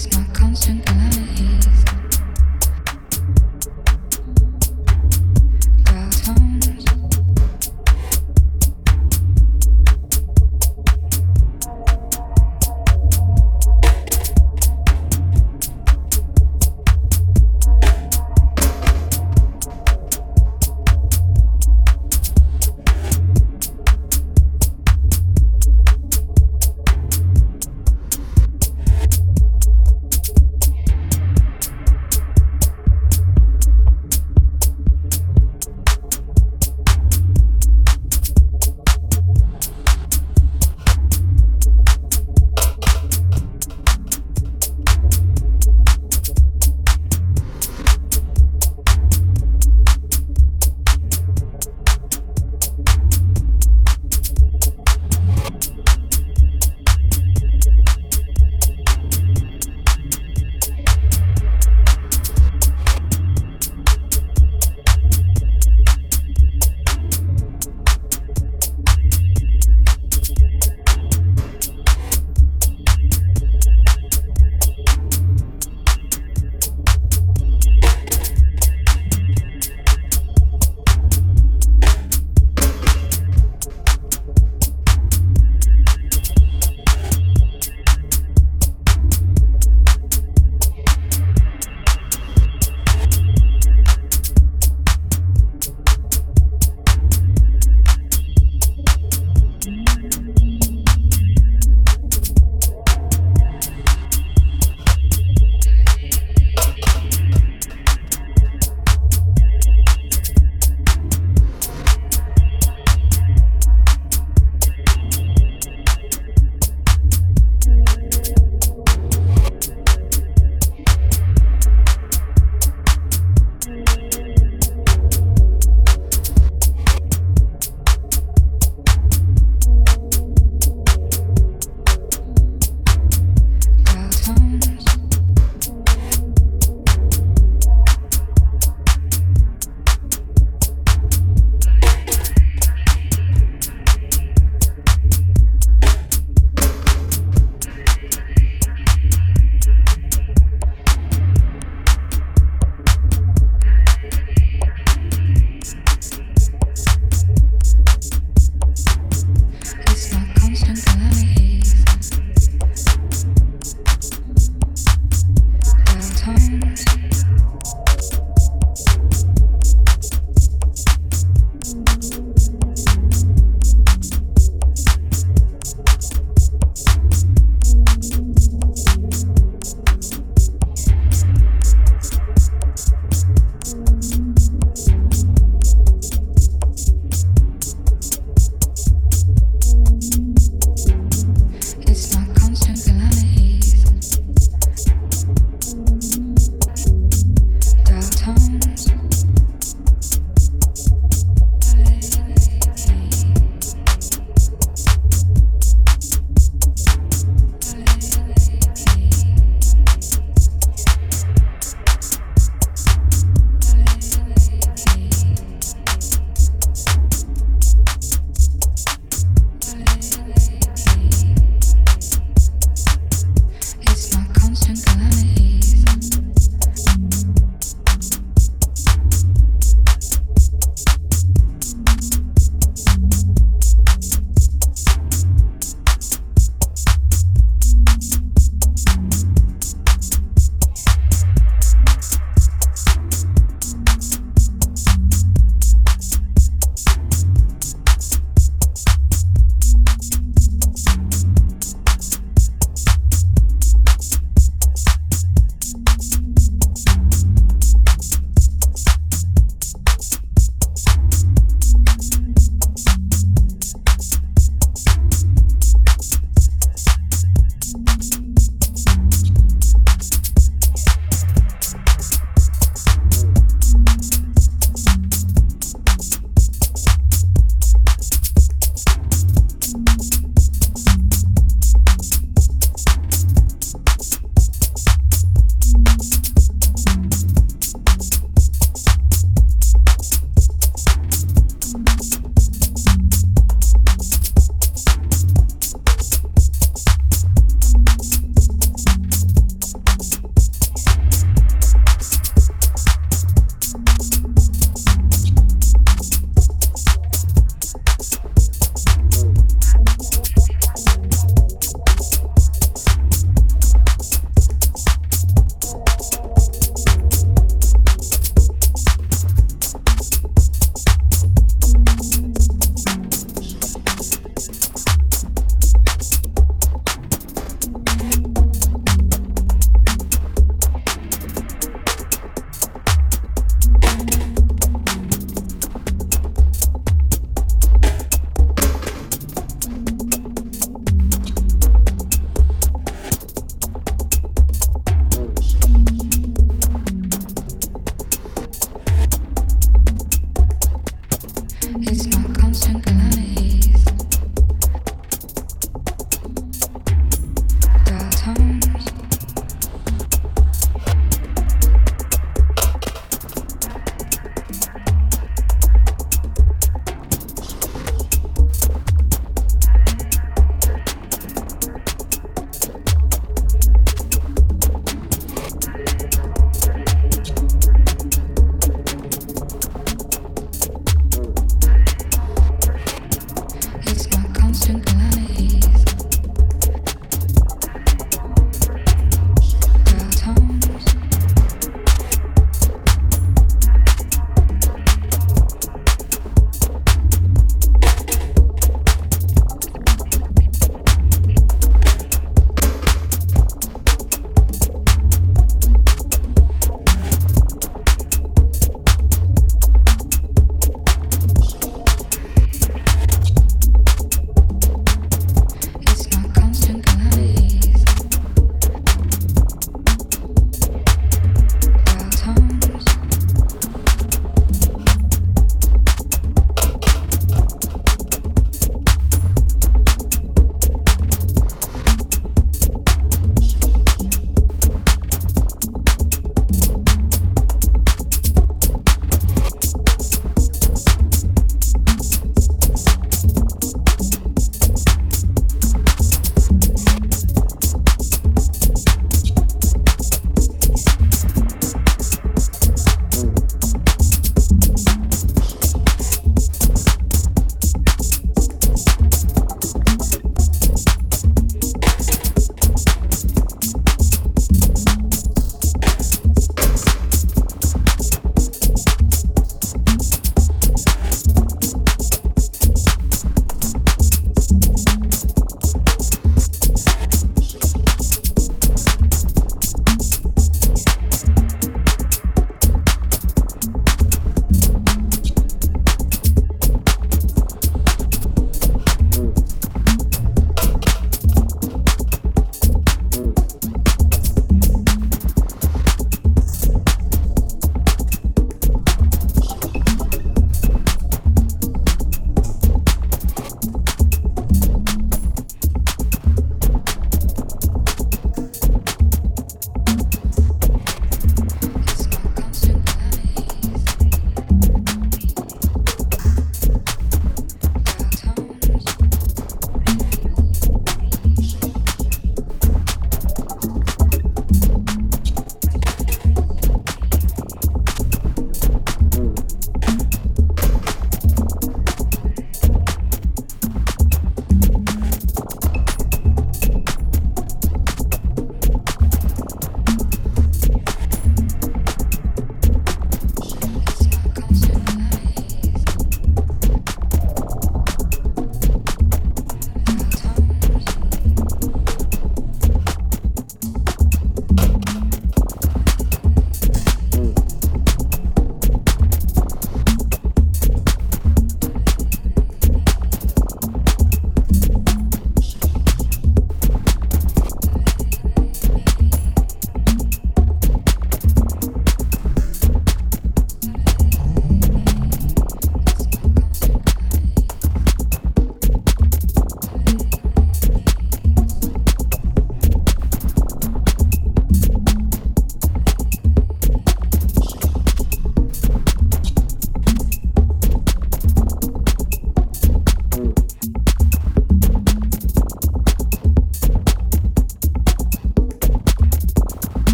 It's my constant unease.